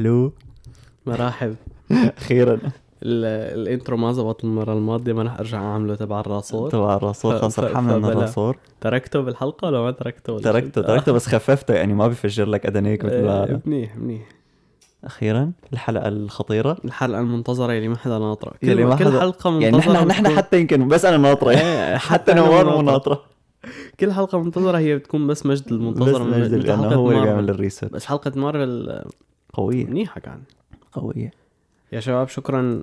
ألو. مراحب أخيرا. ال- الإنترو ما زبط المره الماضيه ما رح أرجع أعمله تبع الراصور تبع الراسور خلص رحمنا من. الراسور. تركته بالحلقة ولا ما تركته؟ تركته؟ تركته بس خففته يعني ما بفجر لك ادنيك مثل آه، ما منيح منيح. أخيرا الحلقة الخطيرة. الحلقة المنتظرة اللي ما حدا ناطره. كل, ما كل حلقة منتظره يعني نحن نحن حتى يمكن بس أنا ناطرة. إيه، حتى نوار مو. ناطرة. كل حلقة منتظرة هي بتكون بس مجد بس المنتظره من- مجد لأنه هو اللي. بيعمل الريسيرش. بس حلقة مارفل قوية. منيحة كان. قوية. يا شباب شكرا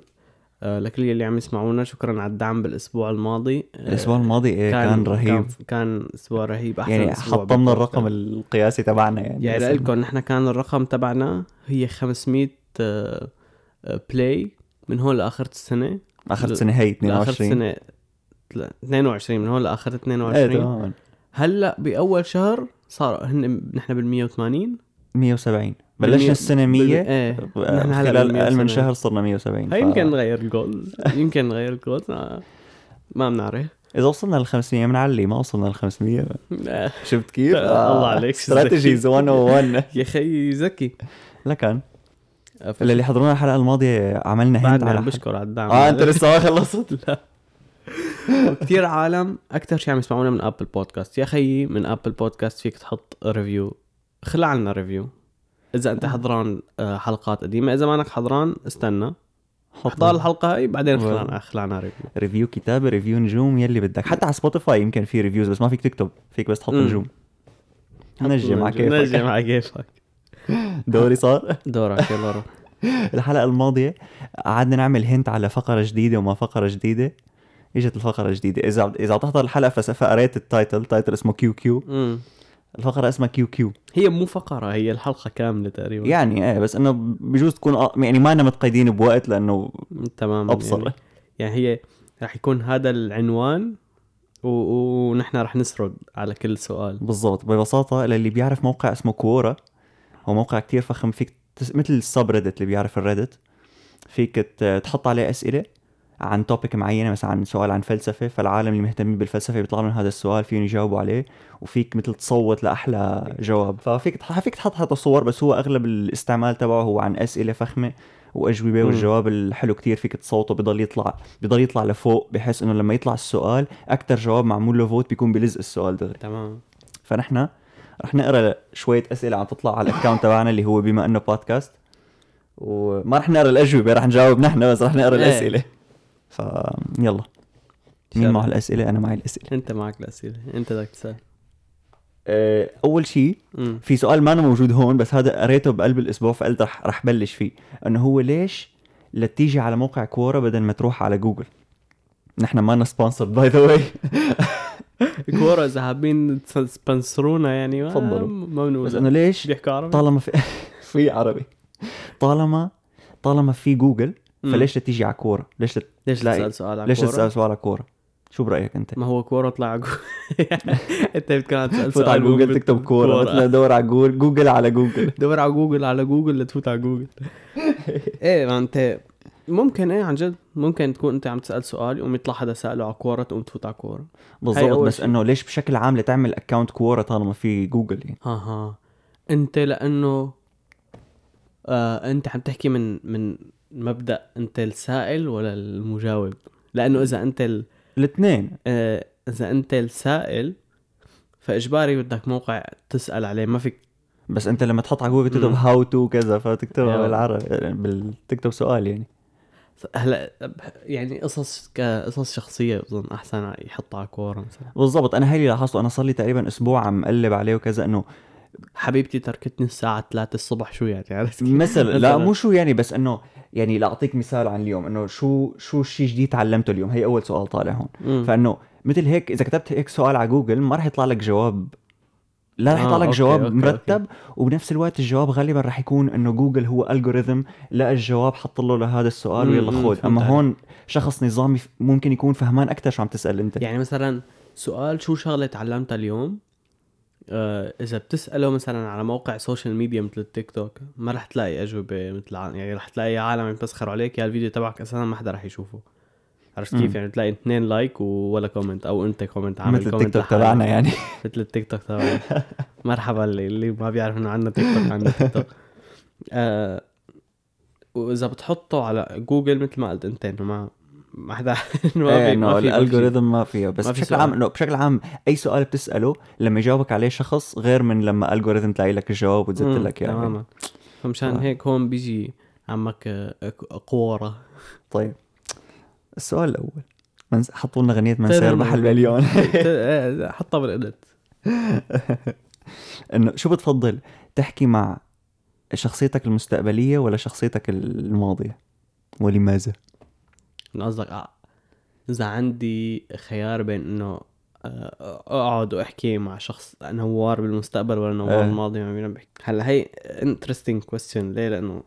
آه، لكل اللي عم يسمعونا شكرا على الدعم بالأسبوع الماضي. آه، الأسبوع الماضي إيه كان, رهيب. كان, كان أسبوع رهيب أحسن يعني حطمنا. الرقم القياسي تبعنا يعني يعني لكم نحن كان الرقم تبعنا هي 500 آه، آه، بلاي من هون لآخر السنة. آخر سنه هي لآخر 22 السنة لا، 22 من هون لآخر إيه 22 تماما. هلأ بأول شهر صار هن نحن بال 180 170 بالمية- بلشنا السنة 100 بال- إيه. هلا خلال أقل من 170. شهر صرنا 170 هاي ف- يمكن نغير الجول يمكن نغير الجول آه، ما بنعرف. إذا وصلنا ل 500 بنعلي ما وصلنا ل 500 آه، شفت كيف؟ الله عليك، strategies 101 يا خي ذكي لكن آه، اللي حضرونا الحلقة الماضية عملنا بعدني على بشكر على الدعم. آه أنت لسه ما خلصت لا. كثير عالم أكثر شيء عم يسمعونا من Apple Podcast يا خيي من Apple Podcast فيك تحط review خلع لنا review إذا أنت حضران آه، حلقات قديمة إذا مانك حضران استنى. احضر الحلقة هاي بعدين خلعنا خلعنا ريفيو review كتابه review نجوم يلي بدك. حتى على سبوتيفاي يمكن في reviews بس ما فيك تكتب. فيك بس تحط. نجوم. نجي مع نجي كيفك. مع كيفك. دوري صار؟ دورك يلا روح. الحلقة الماضية قعدنا نعمل hint على فقرة جديدة وما فقرة جديدة. إجت الفقرة الجديدة. إذا إذا تحضر الحلقة فقريت ال title title اسمه Q Q. الفقرة اسمها Q Q. هي مو فقرة هي الحلقة كاملة تقريبا. يعني إيه بس إنه بجوز تكون يعني ما أنا متقيدين بوقت لأنه تماما أبصر. يعني, يعني هي رح يكون هذا العنوان و... ونحن رح نسرد على كل سؤال. بالضبط. ببساطة للي بيعرف موقع اسمه Quora هو موقع كتير فخم فيك تس... مثل ال subreddit اللي بيعرف ال Reddit فيك تحط عليه أسئلة عن topic معينة مثلا عن سؤال عن فلسفة فالعالم اللي مهتمين بالفلسفة بيطلع لهم هذا السؤال فيهم يجاوبوا عليه وفيك مثل تصوت لأحلى جواب ففيك فيك تحط حتى صور بس هو أغلب الاستعمال تبعه هو عن أسئلة فخمة وأجوبة. والجواب الحلو كتير فيك تصوته بضل يطلع بضل يطلع لفوق بحيث إنه لما يطلع السؤال أكثر جواب معمول له فوت بيكون بلزق السؤال دغري تمام فنحن رح نقرأ شوية أسئلة عم تطلع على ال account تبعنا اللي هو بما إنه بودكاست وما رح نقرأ الأجوبة رح نجاوب نحن بس رح نقرأ إيه. الأسئلة ف يلا مين. معه الأسئلة؟ أنا معي الأسئلة. أنت معك الأسئلة. أنت بدك تسأل. أه، أول شيء. في سؤال ما أنا موجود هون بس هذا قريته بقلب الأسبوع فقلت رح رح بلش فيه. إنه هو ليش لتيجي على موقع Quora بدل ما تروح على جوجل؟ نحن ما sponsored by the way Quora إذا حابين ت sponsor ونا يعني تفضلوا. ما بنقول. بس إنه ليش بيحكوا عربي؟ طالما في في عربي. طالما طالما في جوجل. فليش تيجي على Quora؟ ليش لت... ليش تسأل سؤال على ليش؟ تسأل سؤال على Quora؟ شو برأيك أنت؟ ما هو Quora طلع جوجل أنت بتكون عم تسأل تفوت على جوجل تكتب Quora. مثل دور على Google Google على جوجل. دور على جوجل على جوجل لتفوت على جوجل. إيه ما أنت ممكن إيه عن جد ممكن تكون أنت عم تسأل سؤال يقوم يطلع حدا سأله على Quora تقوم تفوت على Quora. بالضبط بس. إنه ليش بشكل عام لتعمل account Quora طالما في جوجل يعني؟ ها ها أنت لأنه آه أنت عم تحكي من من مبدأ انت السائل ولا المجاوب لأنه إذا انت ال... الاثنين آه إذا انت السائل فإجباري بدك موقع تسأل عليه ما فيك بس انت لما تحط على جوجل تكتب. هاو تو كذا فتكتبها. بالعربي بال... تكتب سؤال يعني هلا يعني قصص كقصص شخصية بظن أحسن يحطها على كورة مثلا بالضبط أنا هاي اللي لاحظته أنا صار لي تقريبا أسبوع عم أقلب عليه وكذا إنه حبيبتي تركتني الساعة 3 الصبح شو يعني عرفت؟ مثل لا. مو شو يعني بس إنه يعني لاعطيك مثال عن اليوم إنه شو شو الشيء جديد تعلمته اليوم؟ هي أول سؤال طالع هون. فإنه مثل هيك إذا كتبت هيك سؤال على جوجل ما راح يطلع لك جواب. لا رح آه، يطلع لك okay، جواب okay، مرتب وبنفس الوقت الجواب غالبا رح يكون إنه جوجل هو algorithm لقى الجواب حط له لهذا السؤال مم، ويلا مم، خذ. أما. هون شخص نظامي ف- ممكن يكون فهمان أكثر شو عم تسأل أنت. يعني مثلا سؤال شو شغلة تعلمتها اليوم؟ إذا بتسأله مثلا على موقع social media مثل التيك توك ما رح تلاقي أجوبة مثل يعني رح تلاقي عالم عم يتمسخروا عليك يا الفيديو تبعك أساسا ما حدا رح يشوفه. عرفت. كيف؟ يعني تلاقي اثنين like ولا comment أو أنت comment عامل مثل comment ال TikTok. تبعنا يعني. مثل التيك توك تبعنا. مرحبا اللي, اللي ما بيعرف إنه عندنا تيك توك عندنا تيك توك آه وإذا بتحطه على جوجل مثل ما قلت أنت إنه ما ما حدا ما إيه في إنه ما في الالجوريثم ما فيها. بس ما في بشكل سؤال. عام إنه بشكل عام أي سؤال بتسأله لما يجاوبك عليه شخص غير من لما الجوريثم تلاقي لك الجواب وتزت لك اياه تماما. فمشان آه. هيك هون بيجي عمك آه، قوره طيب. السؤال الأول. من حطوا لنا غنية من سير محل مليون. إيه، حطها بالإدت. إنه شو بتفضل؟ تحكي مع شخصيتك المستقبلية ولا شخصيتك الماضية؟ ولماذا؟ إنه قصدك آه، إذا عندي خيار بين إنه آه، أقعد وأحكي مع شخص نوار بالمستقبل ولا نوار إيه. بالماضي ما بينا بحكي هلأ هي interesting question ليه؟ لأنه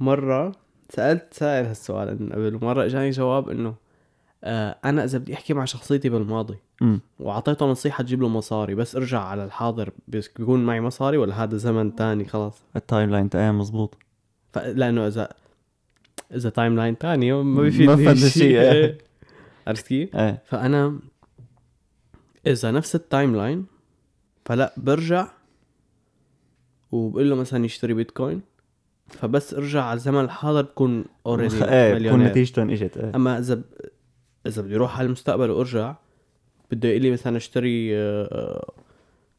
مرة سألت سائل هالسؤال من قبل ومره اجاني جواب إنه آه أنا إذا بدي أحكي مع شخصيتي بالماضي وأعطيته نصيحة تجيب له مصاري بس ارجع على الحاضر بس بيكون معي مصاري ولا هذا زمن تاني خلاص؟ ال timeline إيه مزبوط. لأنه إذا إذا timeline تاني ما بيفيدني ما شيء، شيء. إيه. عرفت كيف؟ إيه. فأنا إذا نفس ال timeline فلا برجع وبقول له مثلا يشتري بيتكوين فبس ارجع على الزمن الحاضر بكون already إيه بكون نتيجتهم إجت إيه. أما إذا ب... إذا بدي أروح على المستقبل وأرجع بده يقول لي مثلا اشتري آه، آه،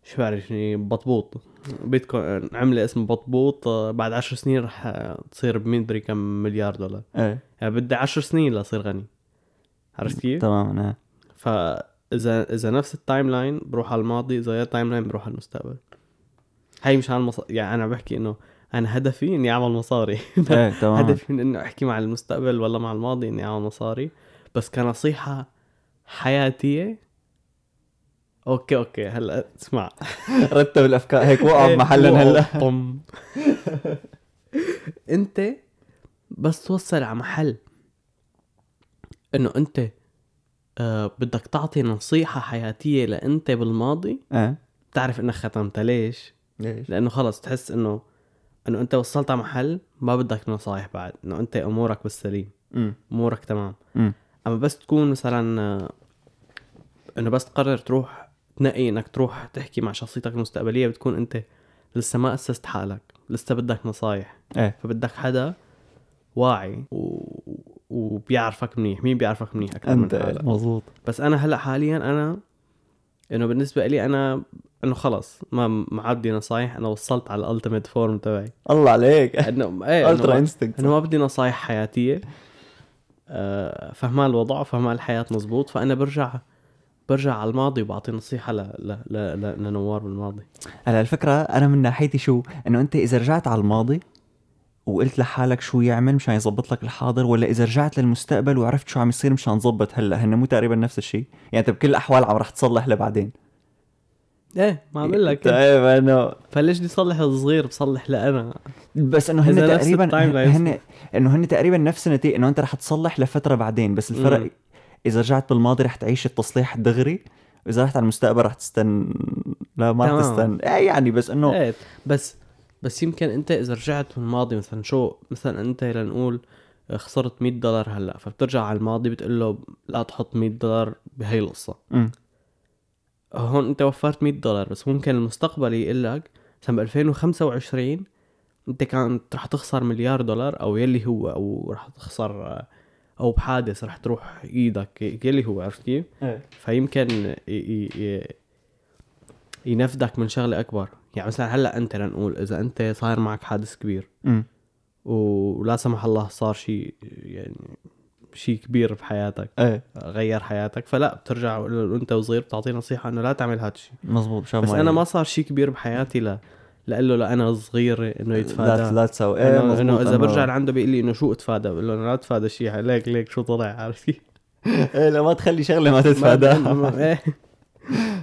شو بعرف يعني بطبوط. بيتكوين عملة اسمه بطبوط آه، بعد عشر سنين رح آه، تصير بمدري كم مليار دولار. إيه. يعني بدي عشر سنين لأصير غني. عرفت كيف؟ تماما إيه. فاذا إذا نفس ال timeline بروح على الماضي إذا غير ال timeline بروح على المستقبل. هاي مشان المص... يعني أنا بحكي إنه أنا هدفي إني أعمل مصاري. إيه تماما. هدفي من إنه أحكي مع المستقبل ولا مع الماضي إني أعمل مصاري. بس كنصيحة حياتية okay okay هلا اسمع. رتب الأفكار. هيك وقع إيه، وقعوا هلا. طم. أنت بس توصل على محل إنه أنت آه بدك تعطي نصيحة حياتية لأنت بالماضي إيه. بتعرف إنك ختمتها. ليش؟ ليش؟ لأنه خلص تحس إنه إنه أنت وصلت على محل ما بدك نصايح بعد. إنه أنت أمورك بالسليم. امم أمورك تمام. امم أما بس تكون مثلا آه، إنه بس تقرر تروح تنقي إنك تروح تحكي مع شخصيتك المستقبلية بتكون أنت لسه ما أسست حالك لسه بدك نصايح. إيه. فبدك حدا واعي و... وبيعرفك منيح. مين بيعرفك منيح أكثر من أنت حالك مزبوط بس أنا هلأ حاليا أنا إنه بالنسبة لي أنا إنه خلص ما ما عاد بدي نصايح أنا وصلت على ال ultimate form تبعي. الله عليك. إنه إيه ultra انه instinct أنا ما بدي نصايح حياتية. آه، فهمان الوضع وفهمان الحياة مزبوط فأنا برجع برجع على الماضي وبعطي نصيحة ل... ل... ل... ل... لنوار بالماضي. هلا الفكرة أنا من ناحيتي شو؟ إنه أنت إذا رجعت على الماضي وقلت لحالك شو يعمل مشان يظبط لك الحاضر ولا إذا رجعت للمستقبل وعرفت شو عم يصير مشان تظبط هلا هن مو تقريبا نفس الشيء يعني أنت بكل الأحوال عم رح تصلح لبعدين. إيه ما عم بقول لك طيب إنه فليش بدي اصلح الصغير بصلح لأنا. بس إنه هن تقريبا هن إنه هن تقريبا نفس النتيجة إنه أنت رح تصلح لفترة بعدين بس الفرق إذا رجعت بالماضي رح تعيش التصليح دغري وإذا رحت على المستقبل رح تستنى لا ما رح. تستنى إيه يعني بس إنه إيه بس بس يمكن أنت إذا رجعت من الماضي مثلا شو مثلا أنت لنقول خسرت 100 دولار هلأ فبترجع على الماضي بتقول له لا تحط 100 دولار بهي القصة. هون أنت وفرت 100 دولار بس ممكن المستقبلي يقول لك مثلا ب 2025 أنت كانت رح تخسر مليار دولار أو يلي هو أو رح تخسر أو بحادث رح تروح إيدك يلي هو عرفت كيف؟ إيه. فيمكن ينفذك من شغلة أكبر يعني مثلا هلأ أنت لنقول إذا أنت صاير معك حادث كبير. ولا سمح الله صار شيء يعني شيء كبير بحياتك إيه غير حياتك فلأ بترجع وانت وصغير بتعطيه نصيحة إنه لا تعمل هذا الشيء مزبوط بس أنا ما صار شيء كبير بحياتي لا لقول له لا أنا صغير إنه لا يتفادى. لا تسوي إيه انه, إذا برجع لعنده بيقول لي إنه شو اتفادى؟ بقول له أنا لا اتفادى شيء ليك ليك شو طلع عرفت كيف؟ إيه لا ما تخلي شغلة ما تتفاداها إيه.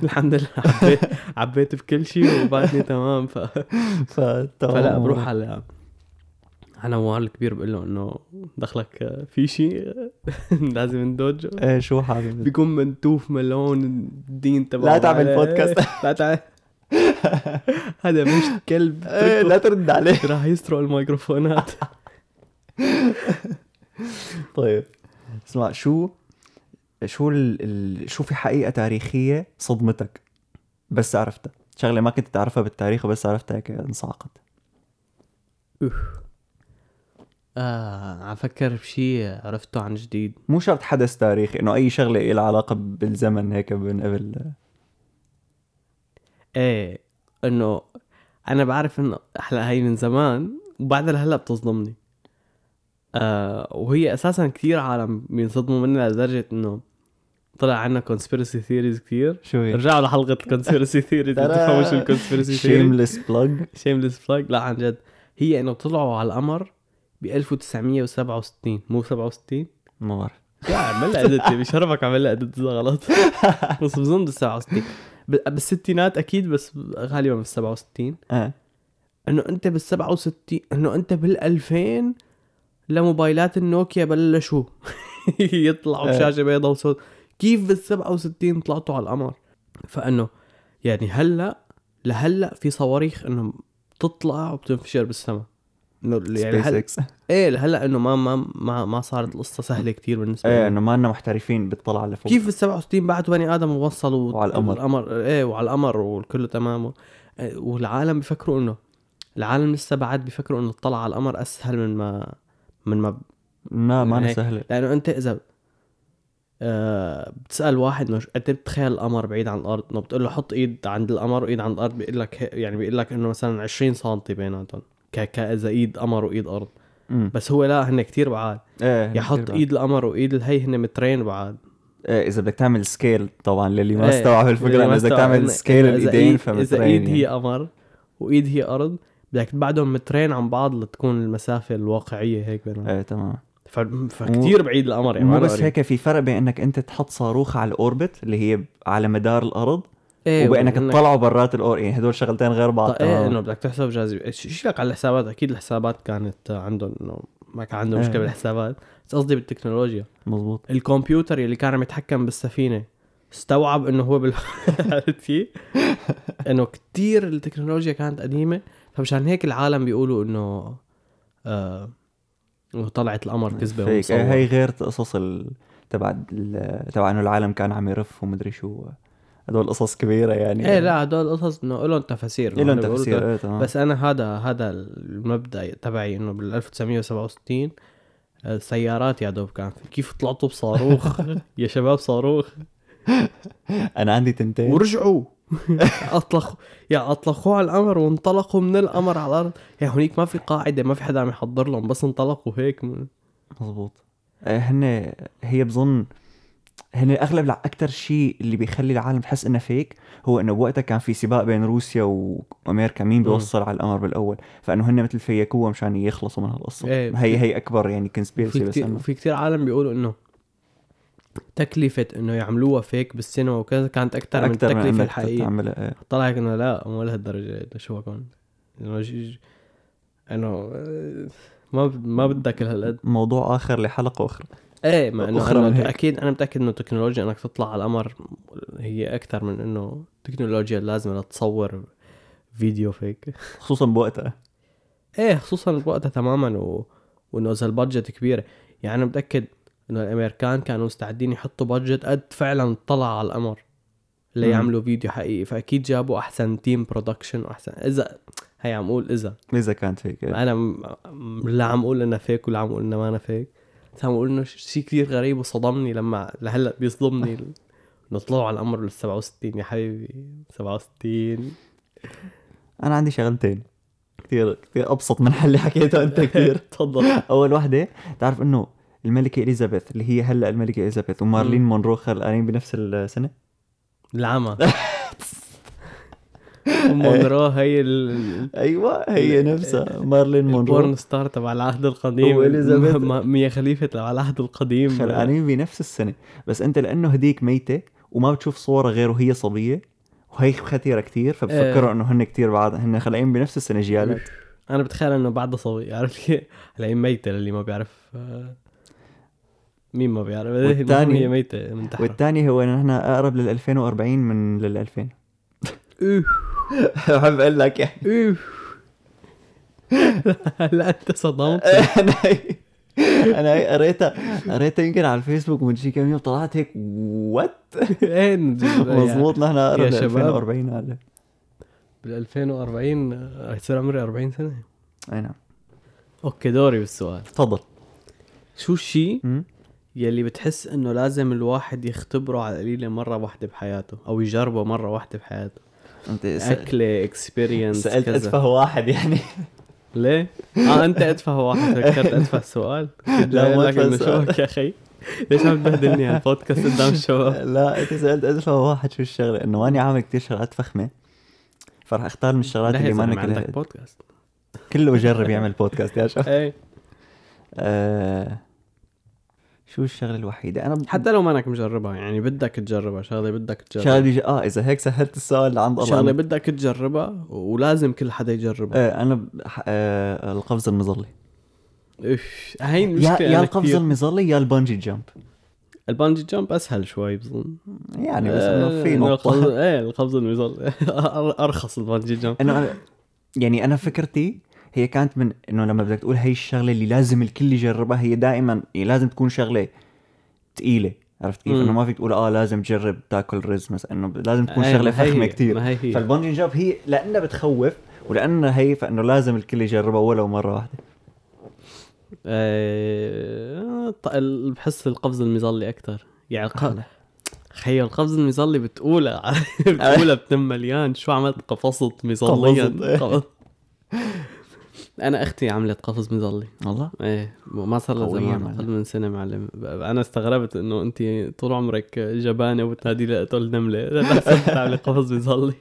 الحمد لله عبيت عبيت بكل شيء وبعدني تمام. ف... فلا بروح على على نوار الكبير بقول له إنه دخلك في شيء لازم ندوج إيه شو حابب؟ بيكون منتوف ملون الدين تبعه. لا تعمل. بودكاست. لا تعمل هذا مش كلب. إيه لا ترد عليه. راح يسرق الميكروفونات طيب. اسمع شو شو ال... ال... شو في حقيقة تاريخية صدمتك؟ بس عرفتها. شغلة ما كنت تعرفها بالتاريخ وبس عرفتها هيك انصعقت أوف. آه عم فكر بشيء عرفته عن جديد. مو شرط حدث تاريخي إنه أي شغلة لها علاقة بالزمن هيك من قبل. إيه إنه أنا بعرف إنه هلا هي من زمان وبعدها لهلأ بتصدمني. آه وهي أساسا كثير عالم بينصدموا منها لدرجة إنه طلع عنا conspiracy theories كثير شو هي؟ رجعوا لحلقة conspiracy theories بتفهموا شو ال conspiracy theory shameless plug shameless plug لا عن جد. هي إنه طلعوا على القمر ب 1967 مو 67 ما بعرف. يا عمل لها edit بشرفك عمل لها edit غلط. بس بظن بال 67 ب- بالستينات أكيد بس غالبا بال 67 آه. إنه أنت بال 67 إنه أنت بال 2000 لموبايلات النوكيا بلشوا يطلعوا إيه. بشاشة بيضاء وسود كيف بال 67 طلعتوا على القمر؟ فإنه يعني هلأ لهلأ في صواريخ إنه بتطلع وبتنفجر بالسماء. إنه يعني إكس إيه لهلا إنه ما ما ما ما صارت القصة سهلة كتير بالنسبة إيه. إنه ما لنا محترفين بالطلعة لفوق. كيف بال 67 بعتوا بني آدم ووصلوا وعلى القمر. القمر؟ إيه وعلى القمر والكل تمام. إيه، والعالم بيفكروا انه العالم لسه بعد بيفكروا إنه الطلعة على القمر أسهل من ما من ما لا ما هيك. سهلة. لأنه أنت اذا آه بتسأل واحد إنه انت بتتخيل القمر بعيد عن الأرض؟ إنه بتقول له حط إيد عند القمر وإيد عند الأرض بيقول لك يعني بيقول لك إنه مثلا 20 سم بيناتهم. ك كاذا إيد قمر وإيد أرض أمم. بس هو لا هن كتير بعاد إيه يحط إيد القمر وإيد الهي هن مترين بعاد إيه إذا بدك تعمل scale طبعا للي ما إيه، استوعب الفكرة انه إذا استوعب تعمل scale الإيدين فمترين إذا إيد هي يعني. قمر وإيد هي أرض بدك تبعدهم مترين عن بعض لتكون المسافة الواقعية هيك بينهم إيه تمام ف... فكتير بعيد القمر يعني مو بس. هيك في فرق بين إنك أنت تحط صاروخ على الأوربت اللي هي على مدار الأرض إيه وبأنك تطلعه برات الأور يعني هدول شغلتين غير بعض طيب إيه. إنه بدك تحسب جاذبية ش- شو لك على الحسابات أكيد الحسابات كانت عندهم إنه ما كان عندهم إيه. مشكلة بالحسابات بس قصدي بالتكنولوجيا مزبوط الكمبيوتر يلي كان عم يتحكم بالسفينة استوعب إنه هو بال عرفت كيف؟ إنه كتير التكنولوجيا كانت قديمة فمشان هيك العالم بيقولوا إنه آه إنه طلعت القمر كذبة. إيه، هي غير قصص ال... تبع ال... تبع إنه العالم كان عم يرف ومدري شو هدول قصص كبيرة يعني. إيه لا هدول قصص إنه لهم تفاسير لهم تفسير إيه تمام. بس أنا هذا هذا المبدأ تبعي إنه بال 1967 السيارات يا دوب كان كيف طلعتوا بصاروخ؟ يا شباب صاروخ. أنا عندي تنتين. ورجعوا. أطلقوا يا أطلقوه على القمر وانطلقوا من القمر على الأرض. يا هونيك ما في قاعدة ما في حدا عم يحضر لهم بس انطلقوا هيك. مزبوط إيه، هن هي بظن هن أغلب أكثر شيء اللي بيخلي العالم تحس إنه فيك هو إنه بوقتها كان في سباق بين روسيا وأمريكا مين. بيوصل على القمر بالأول فإنه هن مثل فيكوها مشان يخلصوا من هالقصة إيه. هي هي أكبر يعني كونسبيرسي بس انه وفي كتير عالم بيقولوا إنه تكلفة إنه يعملوها فيك بالسينما وكذا كانت أكثر من من التكلفة إنك الحقيقية إيه. طلع هيك إنه لا مو لهالدرجة شو بكون إنه آه، ما ما بدك كل هالقد موضوع آخر لحلقة أخرى إيه ما إنه من أنا هيك. أكيد أنا متأكد إنه التكنولوجيا إنك تطلع على القمر هي أكثر من إنه التكنولوجيا اللازمه لتصور فيديو fake خصوصا بوقتها إيه خصوصا بوقتها تماما و... وإنه إذا ال budget كبيرة يعني أنا متأكد إنه الأمريكان كانوا مستعدين يحطوا budget قد فعلا طلع على القمر. ليعملوا فيديو حقيقي فأكيد جابوا أحسن team production واحسن اذا هي عم أقول إذا إذا كانت هيك إيه. أنا م... لا عم أقول إنها fake ولا عم أقول إنها ما أنا fake أقول إنه شيء كثير غريب وصدمني لما لهلا بيصدمني طلعوا على القمر بال 67 يا حبيبي 67 أنا عندي شغلتين كثير كثير أبسط من حل اللي حكيته أنت كثير تفضل. أول وحده تعرف إنه الملكة إليزابيث اللي هي هلأ الملكة إليزابيث ومارلين مونرو خلقانين بنفس السنة؟ العمى. مونرو هي ال... أيوه هي نفسها مارلين مونرو. star تبع العهد القديم. م- ميا خليفة تبع العهد القديم. خلقانين بنفس السنة. بس أنت لأنه هديك ميتة وما بتشوف صورة غير وهي صبية وهي خطيرة كثير فبفكروا إيه. إنه هن كثير بعض هن خلقين بنفس السنة جيالات أنا بتخيل إنه بعدها صبي عارف كيف؟ هلا ميتة للي ما بيعرف آه، مين ما بيعرف؟ والتاني- هي ميتة من تحت والثاني هو نحن أقرب لل 2040 من لل 2000 اوه بحب أقول لك يعني. هلا أنت صدمت. أنا أنا قريتها قريتها يمكن على الفيسبوك من شي كم يوم طلعت هيك what إيه مزبوط نحن اقرب يا لل شباب. 2040 هلا بال 2040 رح يصير عمري 40 سنة؟ أي نعم. أوكي دوري بالسؤال. تفضل. شو الشيء. يلي بتحس إنه لازم الواحد يختبره على القليله مرة واحدة بحياته أو يجربه مرة واحدة بحياته؟ اكله experience سألت أتفه واحد يعني. ليه؟ آه أنت أتفه واحد فكرت أتفه سؤال. لا، سؤال. شوك يا أخي؟ ليش عم تبهدلني هالبودكاست قدام الشباب؟ لا أنت سألت أتفه واحد شو الشغلة. إنه ماني عامل كتير شغلات فخمة فرح أختار من الشغلات لا اللي ما أنا عندك بودكاست كله بجرب يعمل بودكاست يا شباب. إيه. آه شو الشغلة الوحيدة؟ أنا ب- حتى لو ما انك مجربها يعني بدك تجربها شغلة بدك شغلة تجربها بيجي آه إذا هيك سهلت السؤال لعند الله. شغلة بدك تجربها ولازم كل حدا يجربها. آه أنا ب- آه القفز المظلي. اف هي يا المشكلة يا أنا القفز كتير- المظلي يا ال bungee jump. ال bungee jump أسهل شوي بظن. يعني بس إنه في نقطة. إيه القفز المظل أرخص ال bungee jump. انه أنا- يعني أنا فكرتي هي كانت من إنه لما بدك تقول هي الشغلة اللي لازم الكل يجربها هي دائما لازم تكون شغلة ثقيله عرفت كيف؟ إنه ما فيك تقول آه لازم تجرب تاكل رز مثلا إنه لازم تكون شغلة فخمة كثير فال bungee jump هي. لأنها بتخوف ولانها هي فإنه لازم الكل يجربها ولو مرة واحدة. آه، بحس القفز المظلي أكثر يعني. خيو القفز المظلي بتقولها. بتقولها بتم مليان. شو عملت؟ قفزت مظليا. أنا أختي عملت قفز مظلي والله إيه ما صار لها زمان. أقل من سنة معلم. أنا استغربت إنه أنت طول عمرك جبانة وبتنادي تقول نملة. لا تعملي قفز مظلي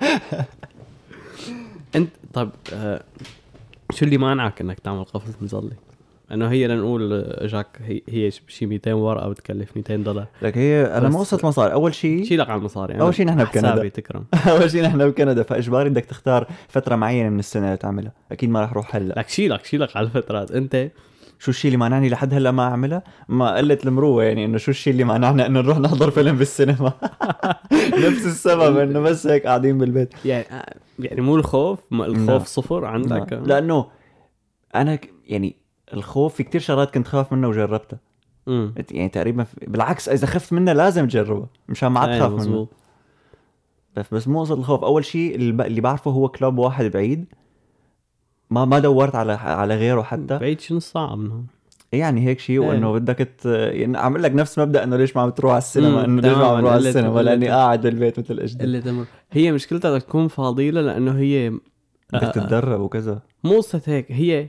أنت طب آه شو اللي مانعك إنك تعمل قفز مظلي؟ انه هي لنقول آه، اجاك هي هي شي 200 ورقة بتكلف 200 دولار. لك هي أنا ما وصلت مصاري. أول شيء شيلك على المصاري أنا أول شي نحن بكندا. حسابي تكرم. أول شيء نحن بكندا فإجباري بدك تختار فترة معينة من السنة لتعملها أكيد ما رح أروح هلأ. لك شيلك شيلك على الفترات. أنت؟ شو الشيء اللي مانعني لحد هلأ ما أعملها؟ ما قله المروة يعني إنه شو الشيء اللي مانعنا إنه نروح نحضر فيلم بالسينما. نفس السبب إنه بس هيك قاعدين بالبيت. يعني آه، يعني مو الخوف ما لا. الخوف صفر عندك. لا. لأنه أنا يعني الخوف في كتير شغلات كنت خاف منها وجربتها. امم يعني تقريبا في- بالعكس إذا خفت منها لازم تجربها مشان ما عاد أيوة، تخاف منها. مزبوط. بس بس مو قصة الخوف. أول شيء اللي بعرفه هو كلوب واحد بعيد. ما ما دورت على على غيره حتى. بعيد شي نص ساعه منهم يعني هيك شيء. وإنه بدك ت... يعني عامل لك نفس مبدأ إنه ليش ما عم تروح على السينما؟ إنه ليش ما عم. تروح على السينما؟ لأني قاعد بالبيت مثل تمر هي مشكلتها تكون فاضيلة لأنه هي بدك تتدرب وكذا. مو قصة هيك هي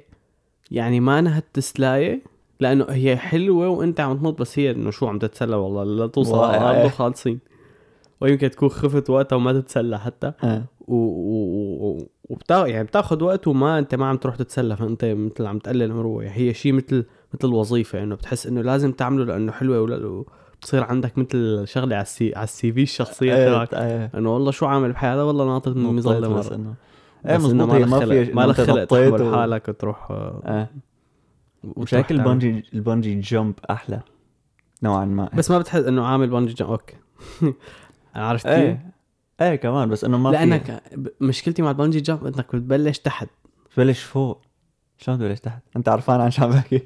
يعني ما انها التسلاية لأنه هي حلوة وأنت عم تنط بس هي إنه شو عم تتسلى والله لا توصل على. الأرض وخالصين ويمكن تكون خفت وقتها وما تتسلى حتى آه. و... و... وبتا... يعني بتاخذ وقت وما أنت ما عم تروح تتسلى فأنت مثل عم تقلل يعني هي شيء مثل مثل وظيفه إنه بتحس إنه لازم تعمله لأنه حلوة ولا بتصير عندك مثل شغلة على ال C على ال CV الشخصية إيه، تبعك إيه. إنه والله شو عامل بحياتي والله ناطط من مظلة مرة إيه هي لك ما في ما لك خلق تحمل و- حالك وتروح آه، آه. وتروح شكل تعمل. ال bungee ال bungee jump أحلى نوعا ما بس ما بتحس إنه عامل bungee jump أوكي عرفت كيف؟ إيه إيه كمان بس إنه ما في لأنك مشكلتي مع ال bungee jump إنك بتبلش تحت تبلش فوق شلون تبلش تحت؟ أنت عرفان عن شو عم بحكي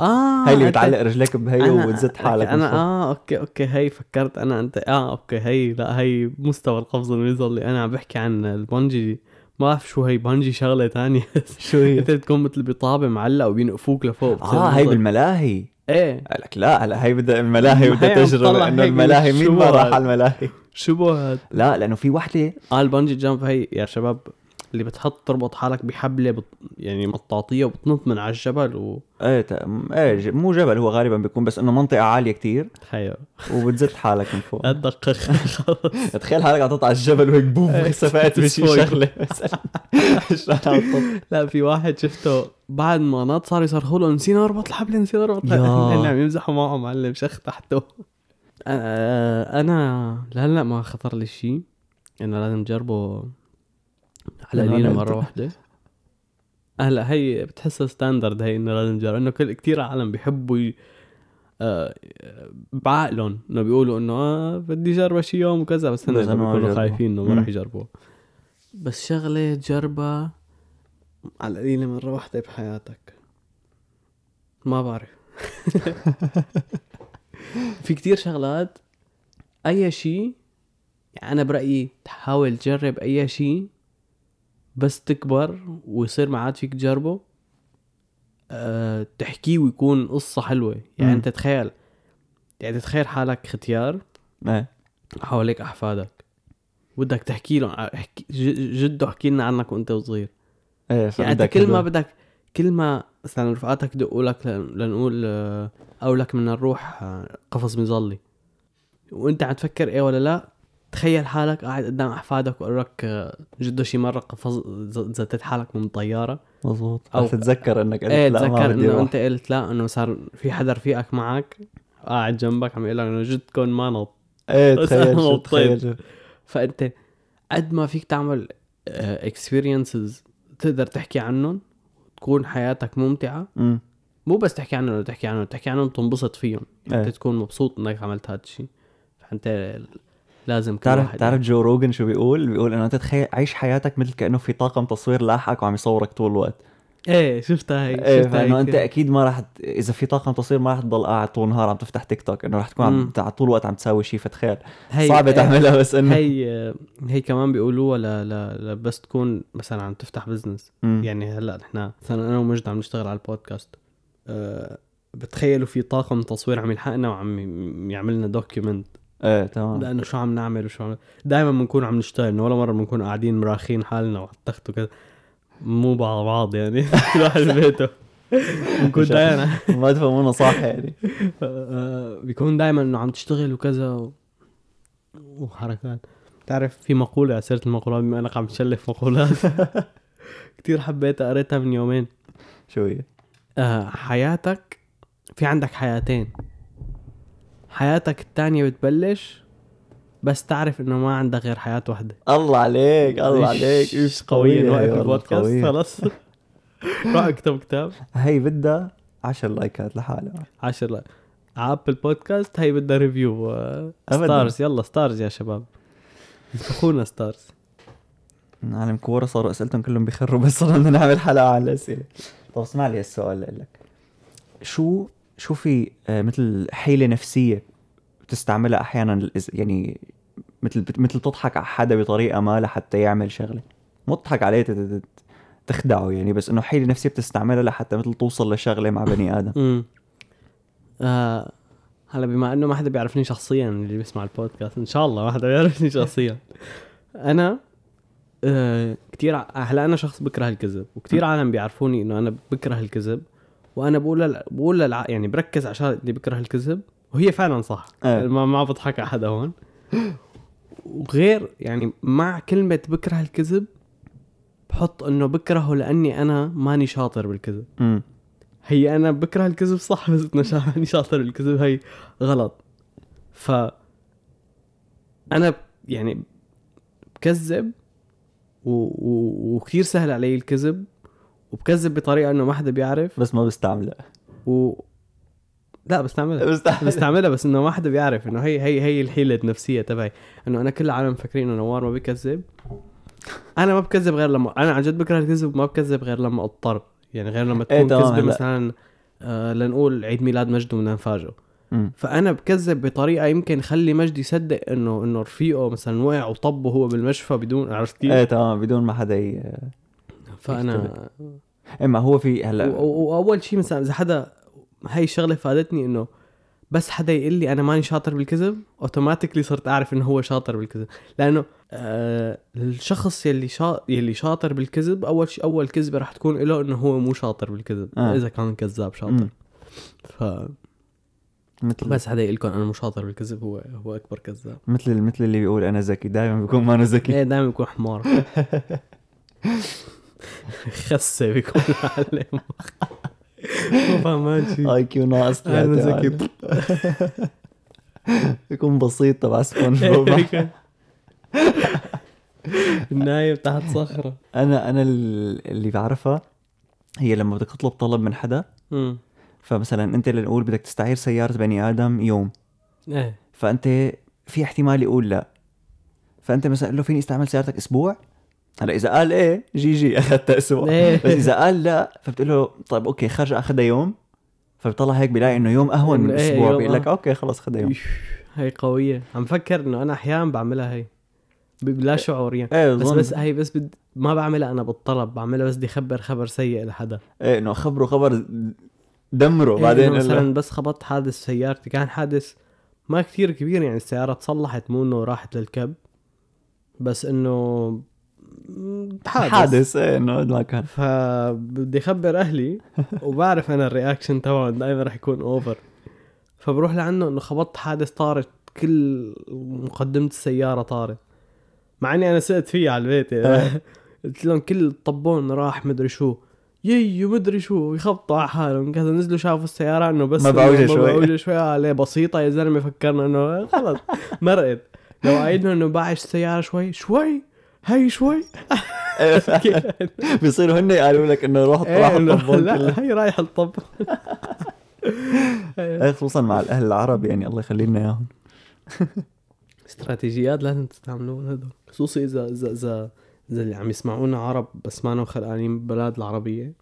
آه هاي اللي أنت- بتعلق رجليك بهي وتزت حالك أنا. آه أوكي أوكي هي فكرت أنا أنت آه أوكي هي لا هي مستوى القفز المظلي أنا عم بحكي عن ال bungee ما بعرف شو هي bungee شغلة تانية. شو هي؟ أنت بتكون مثل بطابة معلق وبينقفوك لفوق. آه هي. بالملاهي. إيه. لك لا هلا هي بدها الملاهي بدها تجربه إنه الملاهي مين ما راح؟ على الملاهي؟ شو بو هاد؟ لا لأنه في وحدة. آه ال bungee jump هي يا شباب اللي بتحط تربط حالك بحبلة بط... يعني مطاطية وبتنط من على الجبل و إيه م- إيه مو جبل هو غالبا بيكون بس إنه منطقة عالية كتير. خيو وبتزت حالك من فوق. اتدقق خلص. تخيل حالك عم على الجبل وهيك بوم إيه، سفقت بشي. شغلة. لا في واحد شفته بعد ما نط صار يصرخوا له نسينا نربط الحبل نسينا نربط الحبل عم يمزحوا معه معلم شخ تحته. آه، أنا لهلأ ما خطر لي شيء إنه لازم جربه مرة أنت- واحدة. هلا هي بتحسها ستاندرد هي إنه لازم تجرب انه كل كثير عالم بيحبوا ي... آه بعقلهم. إنه بيقولوا إنه آه بدي جربها شي يوم وكذا بس هن بيكونوا. خايفين إنه ما. رح يجربوها بس شغلة تجربها على القليلة مرة واحدة بحياتك. ما بعرف. في كتير شغلات أي شيء يعني أنا برأيي تحاول تجرب أي شيء بس تكبر ويصير ما عاد فيك تجربه أه تحكيه ويكون قصة حلوة. يعني مم. انت تخيل يعني تتخيل حالك ختيار إيه حواليك أحفادك. بدك تحكي لهم احكي ج- جدو احكي لنا عنك وانت صغير إيه يعني انت كل ما. بدك كل ما مثلا رفقاتك دقوا لك لنقول آه، أو لك بدنا نروح آه، قفص مظلي وانت عم تفكر إيه ولا لا؟ تخيل حالك قاعد قدام أحفادك وقال لك آه، جدو شي مره قفز زتت حالك من طيارة مظبوط أو تتذكر إنك قلت إيه لا ما تذكر بدي إنه. أنت قلت لا إنه صار في حدا رفيقك معك قاعد جنبك عم يقول لك إنه جدكم ما نط إيه تخيل نطيت. تخيل فأنت قد ما فيك تعمل اكسبيرينسز تقدر تحكي عنهم تكون حياتك ممتعة أمم. مو بس تحكي عنهم تحكي عنهم تحكي عنهم تنبسط فيهم إيه. انت تكون مبسوط إنك عملت هذا الشيء فأنت لازم كل تعرف واحد تعرف جو روجن شو بيقول؟ بيقول إنه أنت تخيل عيش حياتك مثل كأنه في طاقم تصوير لاحقك وعم يصورك طول الوقت. إيه شفتها هي إيه شفتها فإنه أنت. أكيد ما راح إذا في طاقم تصوير ما راح تضل قاعد طول النهار عم تفتح تيك توك إنه راح تكون عم طول الوقت عم تساوي شيء فتخيل. صعبة هي- تعملها بس انه هي هي كمان بيقولوها ل... ل... ل... بس تكون مثلا عم تفتح business مم. يعني هلأ نحن مثلا أنا ومجد عم نشتغل على البودكاست. أه بتخيلوا في طاقم تصوير عم يلحقنا وعم يعمل لنا دوكيومنت إيه تمام. لأنه شو عم نعمل وشو عم دائما بنكون عم نشتغل ولا مرة بنكون قاعدين مراخين حالنا وعلى التخت وكذا. مو بعض بعض يعني. كل واحد ببيته بنكون دائما ما تفهمونا صح يعني. آه، بيكون دائما إنه عم تشتغل وكذا و... وحركات. بتعرف في مقولة على سيرة المقولات بما إنك عم تشلف مقولات. كتير حبيتها قريتها من يومين. شو هي؟ آه حياتك في عندك حياتين. حياتك التانية بتبلش بس تعرف إنه ما عندك غير حياة واحدة. الله عليك الله عليك. إيش قوية والله، البودكاست. خلص. روح اكتب كتاب. هي بدها 10 لايكات لحالها. عشر لا على Apple Podcast هي بدها review آه،. stars يلا stars يا شباب. أخونا ستارز عالم كورة صاروا أسئلتهم كلهم بيخروا بس صرنا نعمل حلقة على الأسئلة. طب اسمع لي السؤال لك شو شو في آه، مثل حيلة نفسية بتستعملها أحيانا يعني مثل مثل تضحك على حدا بطريقة ما لحتى يعمل شغلة. مو تضحك عليه تخدعه يعني بس إنه حيلة نفسية بتستعملها لحتى مثل توصل لشغلة مع بني آدم. آه هلا بما إنه ما حدا بيعرفني شخصيا اللي بيسمع البودكاست إن شاء الله ما حدا بيعرفني شخصيا. أنا آه كثير هلا أنا شخص بكره الكذب وكثير عالم بيعرفوني إنه أنا بكره الكذب. وأنا بقول. بقول. يعني بركز عشان اني بكره الكذب وهي فعلا صح إيه. ما ما بضحك على حدا هون وغير يعني مع كلمة بكره الكذب بحط إنه بكرهه لأني أنا ماني شاطر بالكذب امم هي أنا بكره الكذب صح بس إنه شا- ماني شاطر بالكذب هي غلط ف أنا يعني بكذب و... و... وكثير سهل علي الكذب وبكذب بطريقة إنه ما حدا بيعرف. بس ما بستعملها. و لا بستعملها. بستعملها. بستعملها بس إنه ما حدا بيعرف. إنه هي هي هي الحيلة النفسية تبعي. إنه أنا كل العالم مفكرين إنه نوار ما بيكذب أنا ما بكذب غير لما أنا عن جد بكره الكذب وما بكذب غير لما أضطر. يعني غير لما إيه تكون تمام، كذبه. مثلا آه لنقول عيد ميلاد مجد وبدنا نفاجئه. فأنا بكذب بطريقة يمكن خلي مجد يصدق إنه إنه رفيقه مثلا وقع وطبه هو بالمشفى بدون عرفت كيف؟ إيه تمام بدون ما حدا. فأنا اما هو في هلا وأول شيء مثلا إذا حدا هاي الشغلة فادتني إنه بس حدا يقول لي أنا ماني شاطر بالكذب اوتوماتيكلي صرت أعرف إنه هو شاطر بالكذب. لأنه آه الشخص يلي شا... يلي شاطر بالكذب أول شيء أول كذبة رح تكون له إنه هو مو شاطر بالكذب آه. إذا كان كذاب شاطر. مم. ف مثل بس حدا يقول لكم أنا مو شاطر بالكذب هو هو أكبر كذاب. مثل مثل اللي بيقول أنا ذكي دائما بيكون ما أنا ذكي. إيه دائما بيكون حمار. خسه بيكون معلم مو فهمان شيء IQ ناقص أنا ثلاثة ذكي بيكون بسيط تبع سبونج بوب النايم تحت صخرة. أنا أنا ال- اللي بعرفها هي لما بدك تطلب طلب من حدا فمثلا أنت لنقول بدك تستعير سيارة بني آدم يوم. إيه. فأنت في احتمال يقول لا. فأنت مثلا قل له فيني استعمل سيارتك أسبوع هلا إذا قال إيه GG أخذت أسبوع. إيه. بس إذا قال لا فبتقول له طيب أوكي خرج اخذها يوم. فبيطلع هيك بيلاقي إنه يوم أهون من إيه، أسبوع يوم بيقول لك. أوكي خلص خذها يوم. هي قوية. عم فكر إنه أنا أحيانا بعملها هي. بلا شعور يعني إيه بس بس هي بس بد ما بعملها أنا بالطلب. بعملها بس بدي اخبر خبر سيء لحدا. إيه إنه خبره خبر دمره. إيه، بعدين مثلا مثلا بس خبطت حادث سيارتي. كان حادث ما كتير كبير يعني السيارة تصلحت مو انه راحت للكب. بس إنه حادث, حادث إيه إنه ما كان. فبدي أخبر أهلي وبعرف أنا ال reaction تبعهم دائما رح يكون over فبروح لعنده إنه خبطت حادث طارت كل مقدمة السيارة طارت. مع إني أنا سقت فيه على البيت يعني. قلت لهم كل الطبون راح مدري شو. يي مدري شو يخبطوا على حالهم كذا نزلوا شافوا السيارة انه بس إنه شوي. ما بعوجة شوي عليه بسيطة يا زلمة فكرنا انه خلص مرقت لو قايلنا انه باعش السيارة شوي شوي هي شوي؟ بيصيروا هن قالوا لك إنه روح إنه الطبون كله. لا هي رايح الطب إيه خصوصا مع الأهل العرب يعني الله يخلي لنا إياهم. استراتيجيات لازم تستعملون هدول خصوصي إذا إذا إذا إذا اللي عم يسمعونا عرب بس ما خلقانين بالبلاد العربية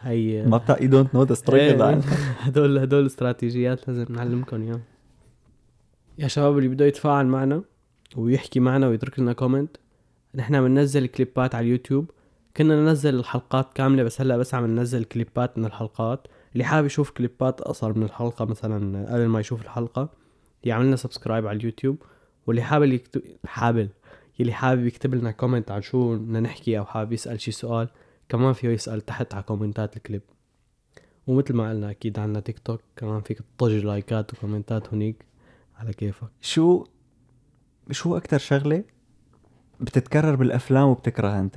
هي ما بتاع you don't know the struggle إيه، هدول هدول استراتيجيات لازم نعلمكم إياهم. يا شباب اللي بده يتفاعل معنا ويحكي معنا ويترك لنا comment نحن بننزل كليبات على اليوتيوب. كنا ننزل الحلقات كاملة بس هلأ بس عم ننزل كليبات من الحلقات. اللي حابب يشوف كليبات اقصر من الحلقة مثلا قبل ما يشوف الحلقة يعمل لنا subscribe على اليوتيوب. واللي حابب يكتب حابب يلي حابب يكتب لنا comment عن شو بدنا نحكي أو حابب يسأل شي سؤال كمان فيه يسأل تحت على كومنتات الكليب. ومثل ما قلنا أكيد عنا تيك توك كمان فيك تطج لايكات وكومنتات هنيك على كيفك. شو شو أكثر شغلة بتتكرر بالأفلام وبتكرهها أنت.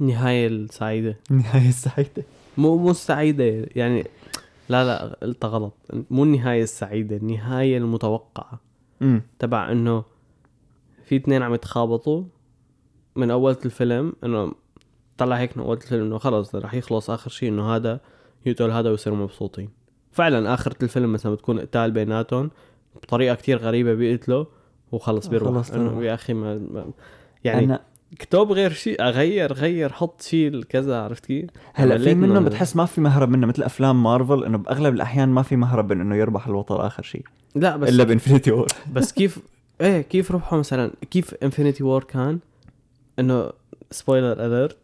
النهاية السعيدة. النهايه السعيدة. مو مو السعيدة يعني لا لا قلتها غلط. مو النهاية السعيدة النهاية المتوقعة. امم تبع إنه في اثنين عم يتخابطوا من أول الفيلم إنه طلع هيك من أول الفيلم إنه خلص رح يخلص آخر شيء إنه هذا يقتل هذا ويصيروا مبسوطين. فعلا اخرة الفيلم مثلا بتكون قتال بيناتهم بطريقة كتير غريبة بيقتلوا. وخلص بيروح خلص انه بيروح. يا أخي ما, ما يعني أنا كتاب غير شيء غير غير حط شيء كذا عرفت كيف؟ هلأ في منهم من- بتحس ما في مهرب منه مثل أفلام مارفل إنه بأغلب الأحيان ما في مهرب من إنه يربح البطل آخر شيء لا بس إلا ب Infinity War بس كيف إيه كيف ربحوا مثلا كيف Infinity War كان إنه spoiler alert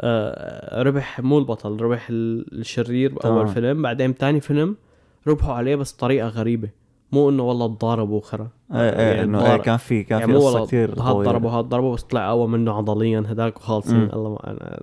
آه ربح مو البطل ربح ال- الشرير بأول. فيلم بعدين بتاني فيلم ربحوا عليه بس بطريقه غريبة مو إنه والله تضاربوا وخرا إيه إيه يعني إنه إيه كان في كان يعني في قصة كثير هاد طويله هاد ضربوا بس طلع اقوى منه عضليا هداك وخالصين. الله ما أنا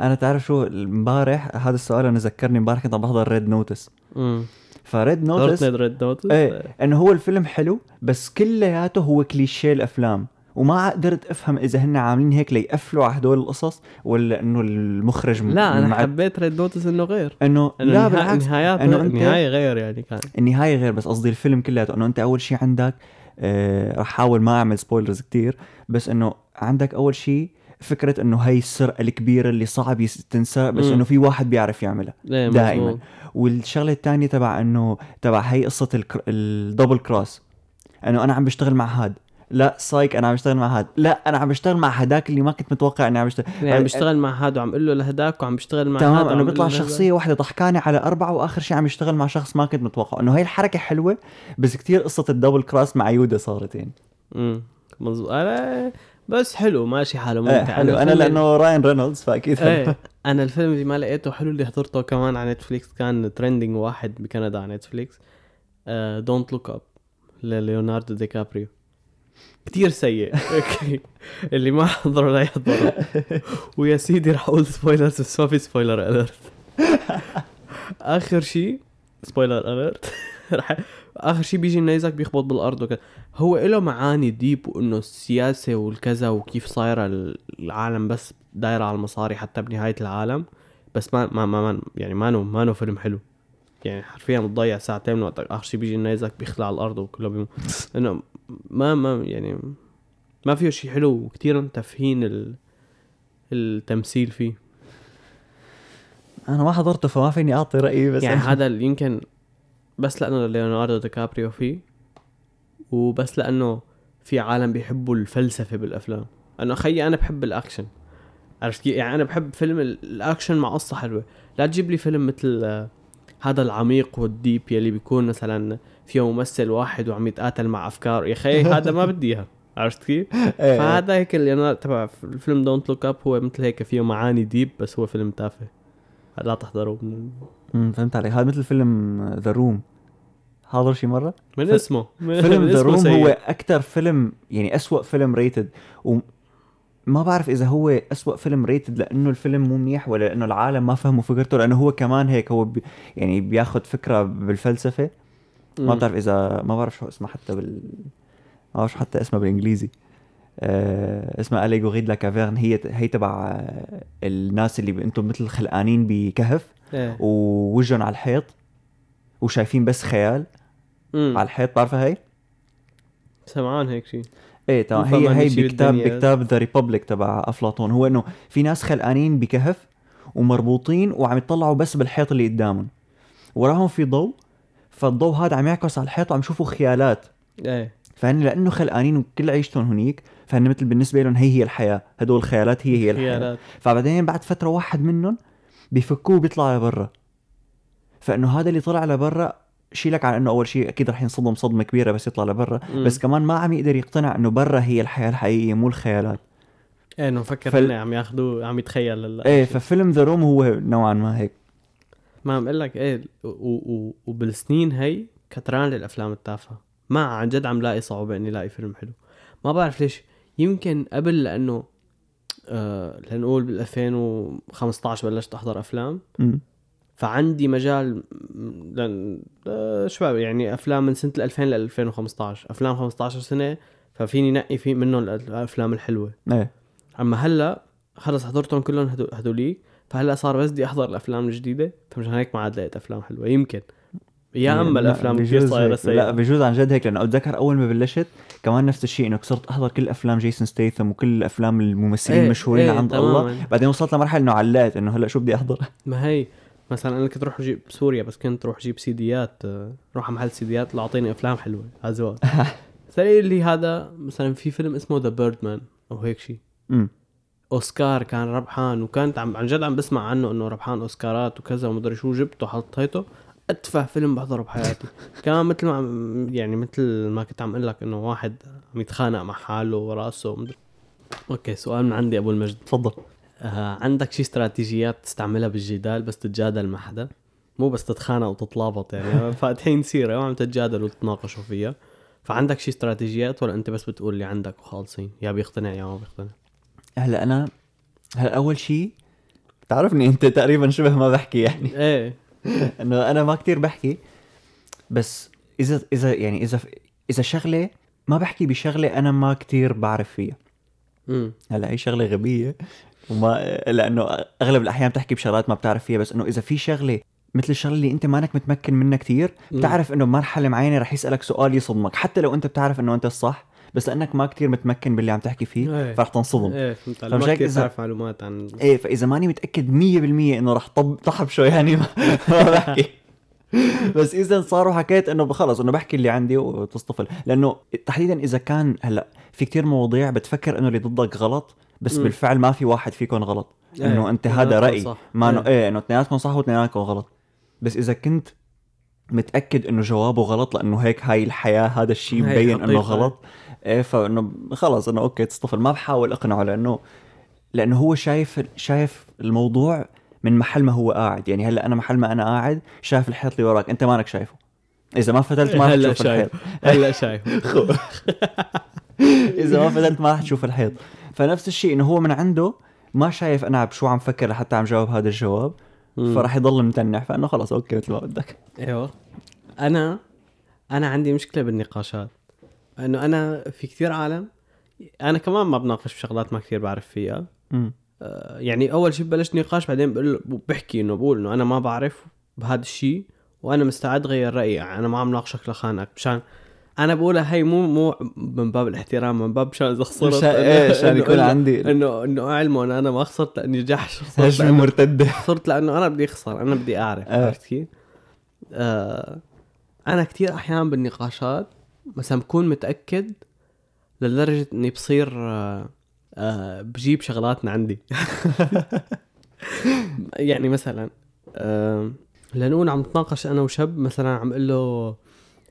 أنا تعرف شو امبارح هذا السؤال أنا ذكرني امبارح كنت عم بحضر Red Notice امم ف Red Notice Red Notice إيه إنه هو الفيلم حلو بس كلياته هو كليشيه الأفلام. وما قدرت أفهم إذا هن عاملين هيك ليقفلوا على هدول القصص ولا إنه المخرج لا أنا حبيت Red Notice إنه غير. انه إنه لا بالعكس. النهايات أنت- النهايه غير يعني كان. النهاية غير بس قصدي الفيلم كلياته. إنه أنت أول شيء عندك آه رح احاول ما أعمل spoilers كتير بس إنه عندك أول شيء فكرة إنه هي السرقة الكبيرة اللي صعب تنسى بس. إنه في واحد بيعرف يعملها. إيه دائما. والشغلة الثانية تبع انه تبع هي قصة. ال double cross إنه أنا عم بشتغل مع هاد. لا سايك أنا عم بشتغل مع هاد لا أنا عم بشتغل مع هداك اللي ما كنت متوقع إني عم بشتغل يعني عم بيشتغل مع هذا وعم قول له لهداك وعم بيشتغل مع تمام انه بيطلع شخصية واحدة ضحكانة على أربعة وآخر شيء عم يشتغل مع شخص ما كنت متوقع. إنه هي الحركة حلوة بس كتير قصة ال double cross معيودة صارت يعني امم مظبوط أنا بس حلو ماشي حاله إيه ممتع. حلو. أنا لأنه راين رينولدز فأكيد. إيه أنا الفيلم اللي ما لقيته حلو اللي حضرته كمان على نتفليكس كان trending واحد بكندا على نتفليكس. Don't Look Up لليوناردو دي كابريو. كتير سيء. أوكي. اللي ما حضره لا يحضره. ويا سيدي رح أقول spoilers بس ما في spoiler alert آخر شيء spoiler alert رح آخر شيء بيجي النيزك بيخبط بالأرض وكذا. هو له معاني deep وإنه السياسة والكذا وكيف صايره العالم بس دايرة على المصاري حتى بنهاية العالم. بس ما ما ما, ما يعني مانو مانو فيلم حلو. يعني حرفيا بتضيع ساعتين من وقتك. اخر شيء بيجي النيزك بيخلع على الأرض وكله بيموت. إنه ما ما يعني ما فيه شيء حلو وكثير تفهين ال... التمثيل فيه. أنا ما حضرته فما فيني أعطي رأيي بس يعني هذا يمكن بس لأنه ليوناردو دي كابريو فيه وبس لأنه في عالم بيحبوا الفلسفة بالأفلام. انه خيي أنا بحب الأكشن. عرفت يعني أنا بحب فيلم ال- الأكشن مع قصة حلوة. لا تجيب لي فيلم مثل هذا العميق وال deep يلي بيكون مثلا فيه ممثل واحد وعم يتقاتل مع أفكار. يا خي هذا ما بدي إياها. عرفت كيف؟ إيه. فهذا هيك اللي أنا تبع الفيلم Don't Look Up هو مثل هيك فيه معاني deep بس هو فيلم تافه. لا تحضروه أمم، فهمت عليك. هذا مثل فيلم The Room حاضر شي مرة؟ من اسمه. من فيلم The Room. هو أكثر فيلم يعني أسوأ فيلم rated وما بعرف إذا هو أسوأ فيلم rated لأنه الفيلم مو منيح ولا لأنه العالم ما فهموا فكرته لأنه هو كمان هيك هو بي يعني بياخذ فكرة بالفلسفة ما. بعرف اذا ما بعرف شو اسمها حتى بال ما بعرف حتى اسمها بالإنجليزي آه اسمها allégorie la caverne هي هي تبع آه، الناس اللي أنتم مثل خلقانين بكهف إيه ووجهن على الحيط وشايفين بس خيال مم. على الحيط بعرفها هي؟ سمعان هيك شيء إيه تمام هي هي بكتاب. بكتاب The Republic تبع أفلاطون. هو إنه في ناس خلقانين بكهف ومربوطين وعم يطلعوا بس بالحيط اللي قدامهم. وراهم في ضوء فالضوء هذا عم يعكس على الحيط وعم يشوفوا خيالات. إيه. فهن لأنه خلقانين وكل عيشتهم هنيك فهن مثل بالنسبة لهم هي هي الحياة. هدول الخيالات هي هي الحياة. خيالات. فبعدين بعد فترة واحد منهم بيفكوه وبيطلع لبرا. فإنه هذا اللي طلع لبرا شيلك على إنه أول شيء أكيد رح ينصدم صدمة كبيرة بس يطلع لبرا. مم. بس كمان ما عم يقدر يقتنع إنه برا هي الحياة الحقيقية مو الخيالات. إيه إنه مفكر فال- فل... عم ياخذوه عم يتخيل إيه ففيلم ذا روم هو نوعا ما هيك. ما عم أقول لك إيه و... و... وبالسنين هي كتران للأفلام التافهة. ما عن جد عم لاقي صعوبة إني لاقي فيلم حلو. ما بعرف ليش. يمكن قبل لأنه آه لنقول بال 2015 بلشت أحضر أفلام. مم. فعندي مجال آه شباب يعني أفلام من سنة 2000 ل 2015 أفلام 15 سنة ففيني نقي في منهم الأفلام الحلوة. إيه. أما هلأ خلص حضرتهم كلهم هدوليك فهلأ صار بس بدي أحضر الأفلام الجديدة فمشان هيك ما عاد لقيت أفلام حلوة. يمكن. يا أما لا، الأفلام كثير صايرة هيك. لا سيئة. بجوز عن جد هيك لأنه أتذكر أول ما بلشت كمان نفس الشيء إنه صرت أحضر كل أفلام جيسون ستيثم وكل الافلام الممثلين إيه، المشهورين إيه، عند تماماً. الله بعدين وصلت لمرحلة إنه علقت إنه هلأ شو بدي أحضر؟ ما هي. مثلا أنا كنت أروح أجيب سوريا بس كنت أروح أجيب سيديات آه، روح على محل سيديات لا اعطيني أفلام حلوة. ازواج تلاقي لي هذا؟ مثلا في فيلم اسمه The Birdman أو هيك شيء أوسكار كان ربحان وكانت عم عن جد عم بسمع عنه إنه ربحان أوسكارات وكذا ومدري شو جبته حطيته. اتفه فيلم بحضره بحياتي كمان مثل ما يعني مثل ما كنت عم أقول لك إنه واحد عم يتخانق مع حاله وراسه ومدري أوكي سؤال من عندي أبو المجد. تفضل. عندك شي استراتيجيات تستعملها بالجدال بس تتجادل مع حدا؟ مو بس تتخانق وتتلابط يعني. فاتحين سيره وعم تتجادلوا وتتناقشوا فيها. فعندك شي استراتيجيات ولا انت بس بتقول اللي عندك وخالصين؟ يا بيقتنع يا ما بيقتنع. هلا أنا هلا أول شيء بتعرفني أنت تقريبا شبه ما بحكي يعني. إيه. إنه أنا ما كتير بحكي بس إذا إذا يعني إذا إذا شغلة ما بحكي بشغلة أنا ما كتير بعرف فيها. هلا هي شغلة غبية. وما لأنه أغلب الأحيان بتحكي بشغلات ما بتعرف فيها بس إنه إذا في شغلة مثل الشغلة اللي أنت مانك متمكن منها كتير مم. بتعرف إنه بمرحله معينة رح يسألك سؤال يصدمك حتى لو أنت بتعرف إنه أنت الصح بس لأنك ما كتير متمكن باللي عم تحكي فيه إيه. فرح تنصدم إيه فهمت ما كثير إذا- تعرف معلومات عن إيه فإذا ماني متأكد 100% إنه رح طب طحب شوي يعني ما, ما بحكي بس إذا صار وحكيت إنه خلص إنه بحكي اللي عندي وتصطفل لأنه تحديدا إذا كان هلأ في كتير مواضيع بتفكر إنه اللي ضدك غلط بس مم. بالفعل ما في واحد فيكم غلط. إيه، إنه أنت هذا اثنيناتكم راي صح. ما انه إيه. إيه إنه اثنيناتكم صح واثنيناتكم غلط. بس إذا كنت متأكد إنه جوابه غلط لأنه هيك هاي الحياة هذا الشيء مبين إنه. غلط إيه فإنه خلص إنه أوكي تصطفل. ما بحاول أقنعه لأنه لأنه هو شايف شايف الموضوع من محل ما هو قاعد. يعني هلأ أنا محل ما أنا قاعد شايف الحيط اللي وراك. أنت مانك شايفه. إذا ما فتلت ما رح هلأ تشوف الحيط. شايف هلأ شايف إذا ما فتلت ما رح تشوف الحيط. فنفس الشيء إنه هو من عنده ما شايف أنا بشو عم فكر لحتى عم جاوب هذا الجواب. فراح يضل متنح. فإنه خلص أوكي مثل ما بدك. أيوه. أنا أنا عندي مشكلة بالنقاشات. إنه أنا في كثير عالم أنا كمان ما بناقش بشغلات ما كثير بعرف فيها. مم. آه، يعني أول شيء ببلش نقاش بعدين بقول بحكي إنه بقول إنه أنا ما بعرف بهذا الشيء وأنا مستعد غير رأيي. يعني أنا ما عم ناقشك لخانقك مشان أنا بقولها هي مو مو من باب الاحترام من باب مشان إذا خسرت إيه، عشان يكون إنه- عندي- انه إنه اعلموا أنا ما خسرت لأني جحش هجمه مرتده خسرت لأنه أنا بدي أخسر أنا بدي أعرف آه. عرفت كيف؟ آه أنا كثير أحيان بالنقاشات مثلا بكون متأكد لدرجة إني بصير آه آه بجيب شغلات من عندي يعني مثلا آه لنقول عم نتناقش أنا وشاب مثلا عم أقول له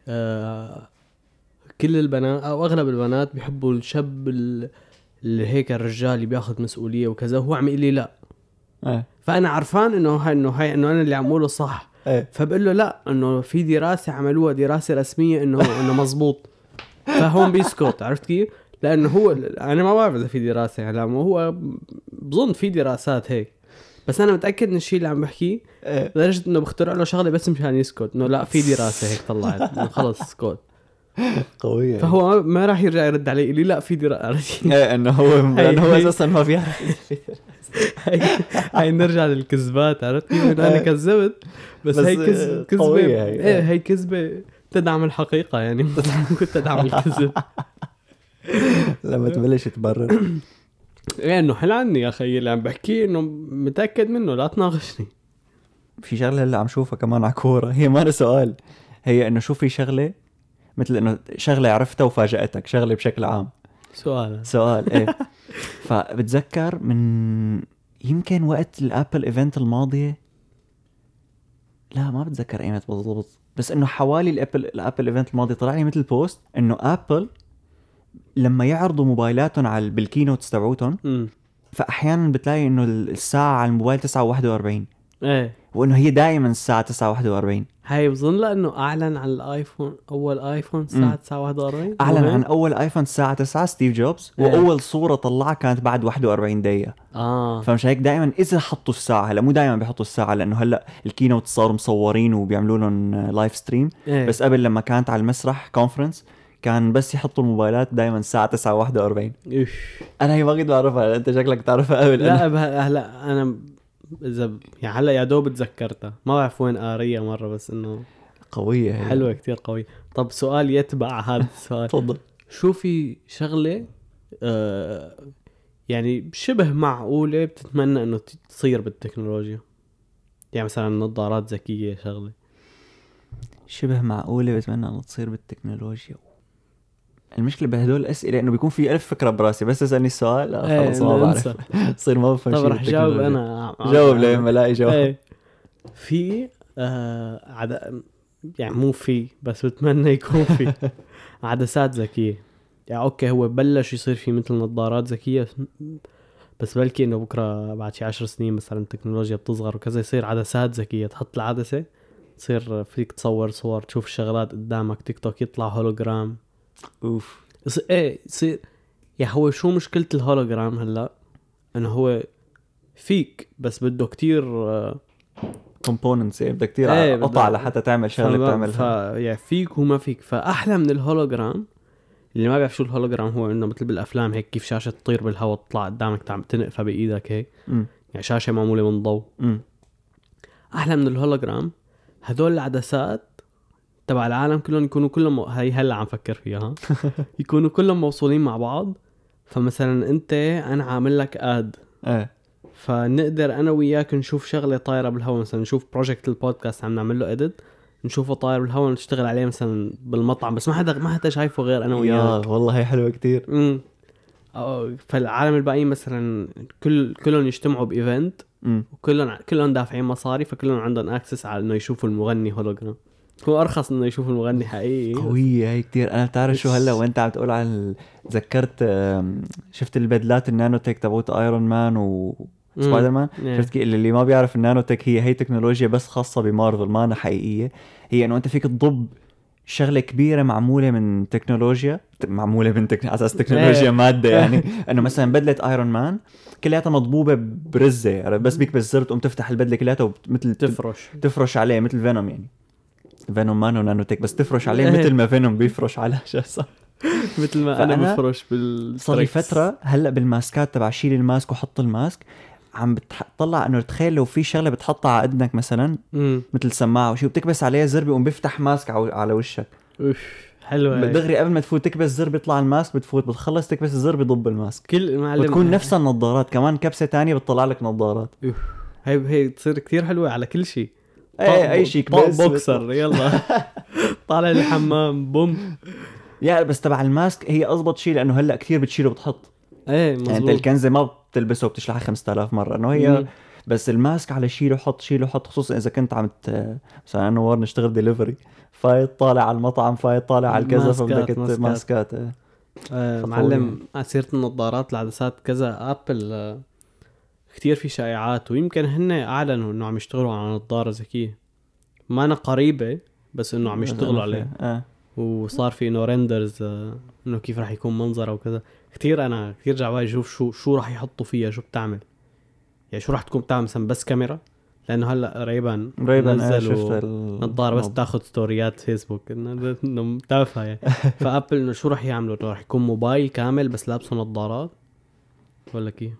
آه كل البنات أو أغلب البنات بيحبوا الشاب ال- اللي هيك الرجال اللي بياخذ مسؤولية وكذا هو عم يقول لي لا. إيه. فأنا عرفان إنه هاي إنه هاي إنه أنا اللي عم أقوله صح. إيه. فبقول له لا إنه في دراسة عملوها دراسة رسمية إنه إنه مزبوط فهون بيسكت عرفت كيف؟ لأنه هو أنا ما بعرف إذا في دراسة يعني لا هو بظن في دراسات هيك. بس أنا متأكد من الشيء اللي عم بحكيه إيه. لدرجة إنه بخترع له شغلة بس مشان يسكت إنه لا في دراسة هيك طلعت خلص اسكت قوية فهو ما- راح يرجع يرد علي يقول لي لا في كيف؟ إيه إنه هو لأنه هو هي- أساسا ما بيعرف. هاي هاي نرجع للكذبات عرفت؟ كيف؟ أنا كذبت بس, بس هي كذب كذبة. قوية هي. إيه هي كذبة تدعم الحقيقة يعني. تدعم الكذب. لما تبلش تبرر. إيه إنه حل عني يا أخي اللي عم بحكيه إنه متأكد منه لا تناقشني. في شغلة هلأ عم شوفها كمان على كوره هي ما سؤال. هي إنه شو في شغلة مثل إنه شغلة عرفتها وفاجأتك شغلة بشكل عام. سؤال. سؤال إيه. فبتذكر من يمكن وقت ال Apple event الماضية؟ لا ما بتذكر ايمت بالضبط. بس إنه حوالي ال Apple ال Apple event الماضي طلع لي مثل post إنه Apple لما يعرضوا موبايلاتهم على بال keynotes تبعوتهم فاحيانا بتلاقي إنه الساعة على الموبايل 9 إيه. وإنه هي دائما الساعة 9 هاي بظن لأنه أعلن عن الآيفون أول آيفون الساعة 9 41 أعلن عن أول آيفون الساعة 9 ستيف جوبز. إيه. وأول صورة طلعها كانت بعد 41 دقيقة. آه. فمش هيك دائما إذا حطوا الساعة هلا مو دائما بيحطوا الساعة لأنه هلا ال keynote صاروا مصورين وبيعملوا لهم live stream إيه. بس قبل لما كانت على المسرح conference كان بس يحطوا الموبايلات دائما الساعة 9 41 إيش. أنا هي ما كنت بعرفها أنت شكلك تعرفها قبل. لا هلا أنا إذا يعني هلا يا دوب تذكرتها. ما بعرف وين قارية مرة بس إنه قوية هي. حلوة كتير قوي طب سؤال يتبع هذا السؤال. تفضل. شو في شغلة آه يعني شبه معقولة بتتمنى إنه تصير بالتكنولوجيا؟ يعني مثلا نظارات ذكية شغلة. شبه معقولة بتمنى إنه تصير بالتكنولوجيا. المشكلة بهدول الأسئلة إنه بيكون في ألف فكرة براسي بس تسألني السؤال لا إيه، خلص ما بعرف. تصير ما بفهم طب شيء رح جاوب. أنا. جاوب لما الاقي جواب. إيه. في آه عد... يعني مو في بس بتمنى يكون في. عدسات ذكية. يعني أوكي هو بلش يصير في مثل نظارات ذكية بس- بلكي إنه بكرة بعد شي عشر سنين مثلا التكنولوجيا بتصغر وكذا يصير عدسات ذكية. تحط العدسة تصير فيك تصور صور تشوف الشغلات قدامك تيك توك يطلع هولوجرام. أوف. إيه يصير يعني هو شو مشكلة الهولوجرام هلأ؟ إنه هو فيك بس بده كتير آه، components يعني بدك كثير إيه، قطع لحتى تعمل شغلة بتعملها. ف يعني فيك وما فيك. فأحلى من الهولوجرام اللي ما بيعرف شو الهولوجرام هو إنه مثل بالأفلام هيك كيف شاشة تطير بالهواء تطلع قدامك تعم تنقفها بإيدك هيك. يعني شاشة معمولة من ضوء. أحلى من الهولوجرام هدول العدسات تبع العالم كلهم يكونوا كلهم هي هلا عم فكر فيها ها؟ يكونوا كلهم موصولين مع بعض. فمثلا أنت أنا عامل لك add إيه. فنقدر أنا وياك نشوف شغلة طايرة بالهواء مثلا نشوف project البودكاست عم نعمل له edit نشوفه طاير بالهواء نشتغل عليه مثلا بالمطعم. بس ما حدا ما حدا شايفه غير أنا يا وياك والله هي حلوة كثير امم فالعالم الباقيين مثلا كل كلهم يجتمعوا ب event وكلهم كلهم دافعين مصاري فكلهم عندهم access على إنه يشوفوا المغني هولوجرام هو أرخص إنه يشوفوا المغني حقيقي. قوية هي كتير. أنا بتعرف شو هلأ وأنت عم تقول عن ال- تذكرت شفت البدلات ال nano tech تبعوت ايرون مان وسبايدر مان إيه. شفت اللي ما بيعرف ال nano tech هي هي تكنولوجيا بس خاصة بمارفل ما أنا حقيقية. هي إنه أنت فيك تضب شغلة كبيرة معمولة من تكنولوجيا معمولة من تك... على أساس تكنولوجيا إيه. مادة يعني. إنه مثلا بدلة ايرون مان كلياتها مضبوبة برزة يعني بس بيك بالزر تقوم تفتح البدلة كلياتها ومثل تفرش. تفرش عليه مثل فينوم يعني. فينوم ما nano tech بس تفرش عليه إيه. مثل ما فينوم بيفرش على شخص. مثل ما أنا بفرش بال صار لي فترة هلأ بالماسكات تبع شيل الماسك وحط الماسك عم بتطلع إنه تخيل لو في شغلة بتحطها على اذنك مثلا مثل سماعة وشي وبتكبس عليها زر بيقوم بيفتح ماسك على وشك. أوف حلوة. دغري قبل ما تفوت تكبس زر بيطلع الماسك بتفوت بتخلص تكبس الزر بيضب الماسك. كل معلم وتكون نفسها النظارات كمان كبسة تانية بتطلع لك نظارات. هي هي تصير كتير حلوة على كل شيء. إيه أي شيء طاق كبس بوكسر يلا طالع الحمام بوم يا بس تبع الماسك هي اضبط شيء لأنه هلأ كثير بتشيل وبتحط إيه يعني أنت الكنزة ما بتلبسه وبتشلحها 5000 مرة إنه هي مم. بس الماسك على شيله حط شيله حط خصوصا إذا كنت عم. مثلا أنا وار نشتغل ديليفري فايت طالع على المطعم فايت طالع على الكذا فبدك ماسكات. ماسكات إيه. آه معلم على سيرة النظارات العدسات كذا آبل آه كتير في شائعات ويمكن هن أعلنوا إنه عم يشتغلوا على نظارة ذكية ما أنا قريبة بس إنه عم يشتغلوا عليه. آه. وصار في إنه renders آه إنه كيف راح يكون منظرها وكذا. كتير أنا كتير جعبالي أشوف شو شو راح يحطوا فيها شو بتعمل. يعني شو راح تكون بتعمل مثلا بس كاميرا؟ لأنه هلأ ريبان ريبن آه نزلوا نظارة بس. تاخذ ستوريات فيسبوك إنه تافهه يعني. ف Apple إنه شو راح يعملوا؟ راح يكون موبايل كامل بس لابسه نظارات ولا كيف؟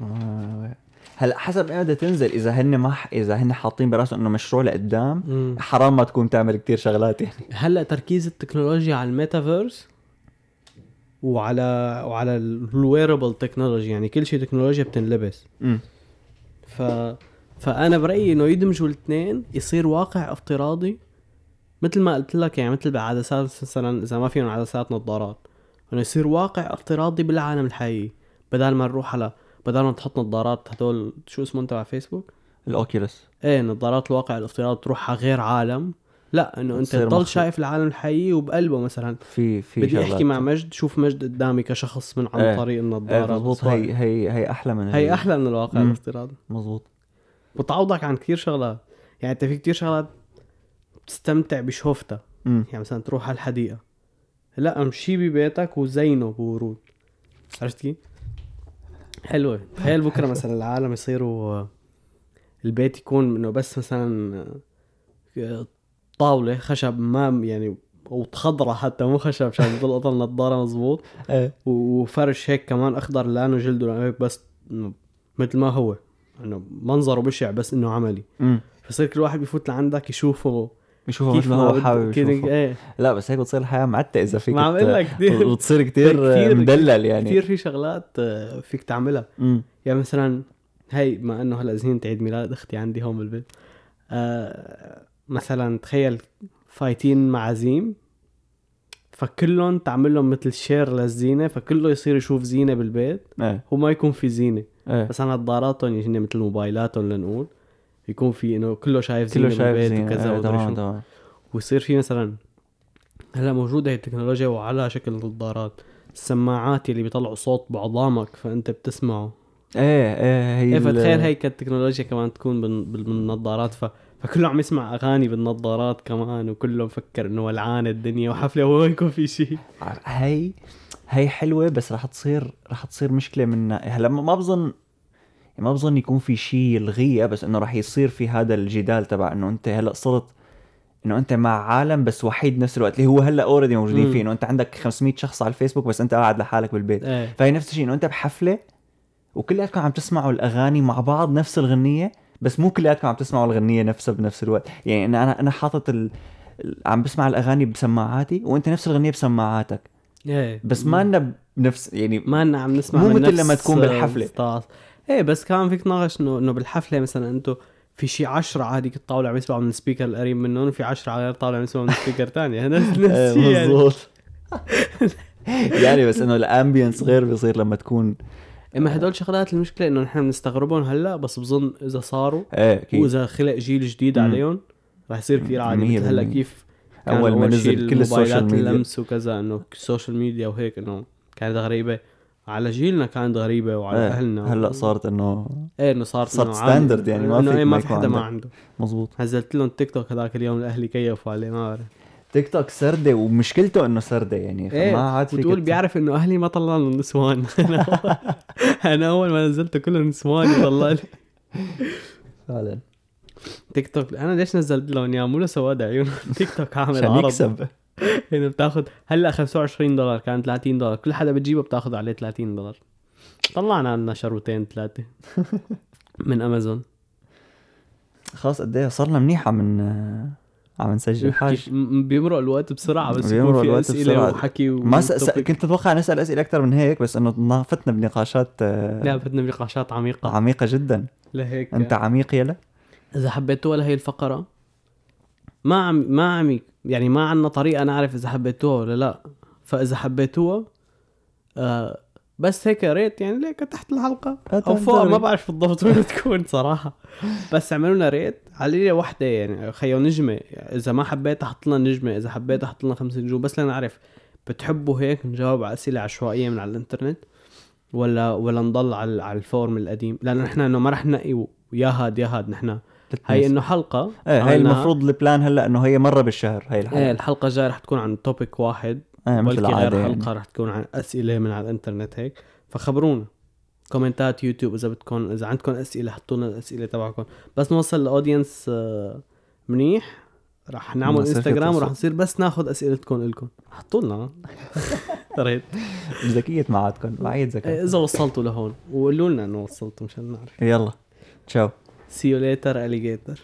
آه. هلا حسب ايمتى تنزل إذا هن ما ح... إذا هن حاطين براسهم إنه مشروع لقدام حرام ما تكون تعمل كتير شغلات يعني. هلا تركيز التكنولوجيا على الميتافيرس وعلى وعلى ال wearable technology يعني كل شيء تكنولوجيا بتنلبس. امم ف فأنا برأيي إنه يدمجوا الاثنين يصير واقع افتراضي. مثل ما قلت لك يعني مثل بعدسات مثلا إذا ما فيهم عدسات نظارات إنه يصير واقع افتراضي بالعالم الحقيقي بدل ما نروح على بدل ما تحط نظارات هدول شو اسمه انت على فيسبوك؟ الأوكيولس. إيه نظارات الواقع الافتراضي تروح على غير عالم. لا إنه أنت تضل. شايف العالم الحقيقي وبقلبه مثلا. في في بدي أحكي مع مجد شوف مجد قدامي كشخص من عن إيه. طريق إيه النظارة. مزبوط بصور. هي هي هي أحلى من هي أحلى من الواقع. الافتراضي. مزبوط بتعوضك عن كثير شغلات. يعني أنت في كثير شغلات بتستمتع بشوفتها. يعني مثلا تروح على الحديقة. لا امشي ببيتك وزينه بورود. عرفت كيف؟ حلوة. تخيل بكرة مثلا العالم يصيروا البيت يكون إنه بس مثلا طاولة خشب ما يعني وخضرة حتى مو خشب عشان تضل اطل نظاره مزبوط إيه. وفرش هيك كمان أخضر لأنه جلده لأنه هيك بس مثل ما هو. إنه منظره بشع بس إنه عملي. فصير كل واحد بيفوت لعندك يشوفه يشوفه كيف مثل ما هو حابب يشوفه. إيه. لا بس هيك بتصير الحياة معتة إذا فيك ما عم أقول لك كثير وتصير كتير, كتير- مدلل يعني. كثير في شغلات آه، فيك تعملها. امم يعني مثلا هي ما إنه هلأ زينة عيد ميلاد أختي عندي هون بالبيت. آه مثلا تخيل فايتين معازيم فكلهم تعمل لهم مثل share للزينة فكله يصير يشوف زينة بالبيت إيه. وما يكون في زينة. إيه. بس أنا نظاراتهم يعني هن مثل موبايلاتهم لنقول. يكون في إنه كله شايف زينة كله شايف بالبيت زين وكذا ومدري تمام ويصير في مثلا هلأ موجوده هي التكنولوجيا وعلى شكل نظارات السماعات اللي بيطلعوا صوت بعظامك فأنت بتسمعه. إيه إيه هي إيه فتخيل هيك التكنولوجيا كمان تكون بال- بال- بالنظارات ف... فكله عم يسمع أغاني بالنظارات كمان وكله مفكر إنه ولعانه الدنيا وحفلة وهو يكون في شيء هي هي حلوة بس رح تصير رح تصير مشكلة من هلأ ما بظن ما بظن يكون في شيء يلغيها بس إنه رح يصير في هذا الجدال تبع إنه أنت هلأ صرت إنه أنت مع عالم بس وحيد بنفس الوقت اللي هو هلأ اوريدي موجودين مم. فيه إنه أنت عندك 500 شخص على الفيسبوك بس أنت قاعد لحالك بالبيت. إيه. فهي نفس الشيء إنه أنت بحفلة وكلياتكم عم تسمعوا الأغاني مع بعض نفس الغنية بس مو كلياتكم عم تسمعوا الغنية نفسها بنفس الوقت. يعني أنا أنا حاطط ال... عم بسمع الأغاني بسماعاتي وأنت نفس الغنية بسماعاتك. إيه. بس ما لنا بنفس يعني ما لنا عم نسمع مو مثل نفس لما تكون بالحفلة. إيه بس كمان فيك تناقش انه إنه بالحفلة مثلا أنتم في شي عشرة عادي الطاولة عم يسمعوا من ال speaker القريب منهم وفي عشرة على غير طاولة عم يسمعوا من speaker ثانية نفس الشيء يعني. مزبوط. يعني بس إنه ال ambience غير بيصير لما تكون إما هدول شغلات المشكلة إنه نحن بنستغربهم هلأ بس بظن إذا صاروا إيه وإذا خلق جيل جديد. عليهم رح يصير كثير عادي. مثل هلأ. كيف كان أول ما نزل كل ال social media. اللمس وكذا إنه ال social media وهيك إنه كانت غريبة. على جيلنا كانت غريبة وعلى إيه، أهلنا هلأ صارت إنه إيه إنه صارت صارت standard يعني، ما إيه ما ما في يكون حدا ما. عنده. مزبوط نزلت لهم تيك توك هذاك اليوم الاهل كيفوا عليه ما بعرف. تيك توك سردة ومشكلته إنه سردة يعني إيه ما عاد فيك وتقول ت- بيعرف إنه أهلي ما طلع لهم نسوان. أنا اول ما نزلته كلهم نسوان يطلع لي. فعلا. تيك توك أنا ليش نزلت لهم اياه مو لسواد عيون؟ تيك توك عامل عشان يكسب. انه بتاخذ هلأ 25 دولار كان 30 دولار. كل حدا بتجيبه بتاخذ عليه 30 دولار. طلعنا عنا شروتين ثلاثة من أمازون. خلاص قد إيه؟ صرنا منيح عم ن- عم نسجل حاج بيمرق الوقت بسرعة بس بيمرق في الوقت أسئلة بسرعة. وحكي ما س... س... كنت أتوقع نسأل أسئلة أكثر من هيك بس إنه نافتنا بنقاشات آه، لا بدنا نقاشات عميقة. عميقة جدا. لهيك. أنت عميق يلا. إذا حبيتوها لهي الفقرة ما عم ما عم يعني ما عندنا طريقة نعرف إذا حبيتوها ولا لا. فإذا حبيتوها آه بس هيك ريت يعني ليك تحت الحلقة. أو فوق. ما بعرف بالضبط وين تكون صراحة. بس اعملوا لنا ريت. على لي وحدة يعني خيو نجمة. إذا ما حبيت أحط لنا نجمة إذا حبيت أحط لنا خمس نجوم بس لنعرف بتحبوا هيك نجاوب على أسئلة عشوائية من على الإنترنت؟ ولا ولا نضل على على ال form القديم؟ لأنه نحن إنه ما رح ننقي. يا هاد يا هاد نحن هي إنه حلقة إيه هي. المفروض ال plan هلأ إنه هي مرة بالشهر هي إيه الحلقة الحلقة الجاية رح تكون عن topic واحد. إيه مثل غير يعني. حلقه رح تكون عن أسئلة من على الإنترنت هيك. فخبرونا. كومنتات يوتيوب إذا بدكم إذا عندكم أسئلة حطوا لنا الأسئلة تبعكم. بس نوصل ال audience منيح. رح نعمل انستغرام ورح. نصير بس ناخذ أسئلتكم لكم حطوا لنا ريت ذكيه معادكم بعيد إيه، ذكاء. إذا وصلتوا لهون وقولوا لنا إنه وصلتوا مشان نعرف. يلا تشاو. see you later alligator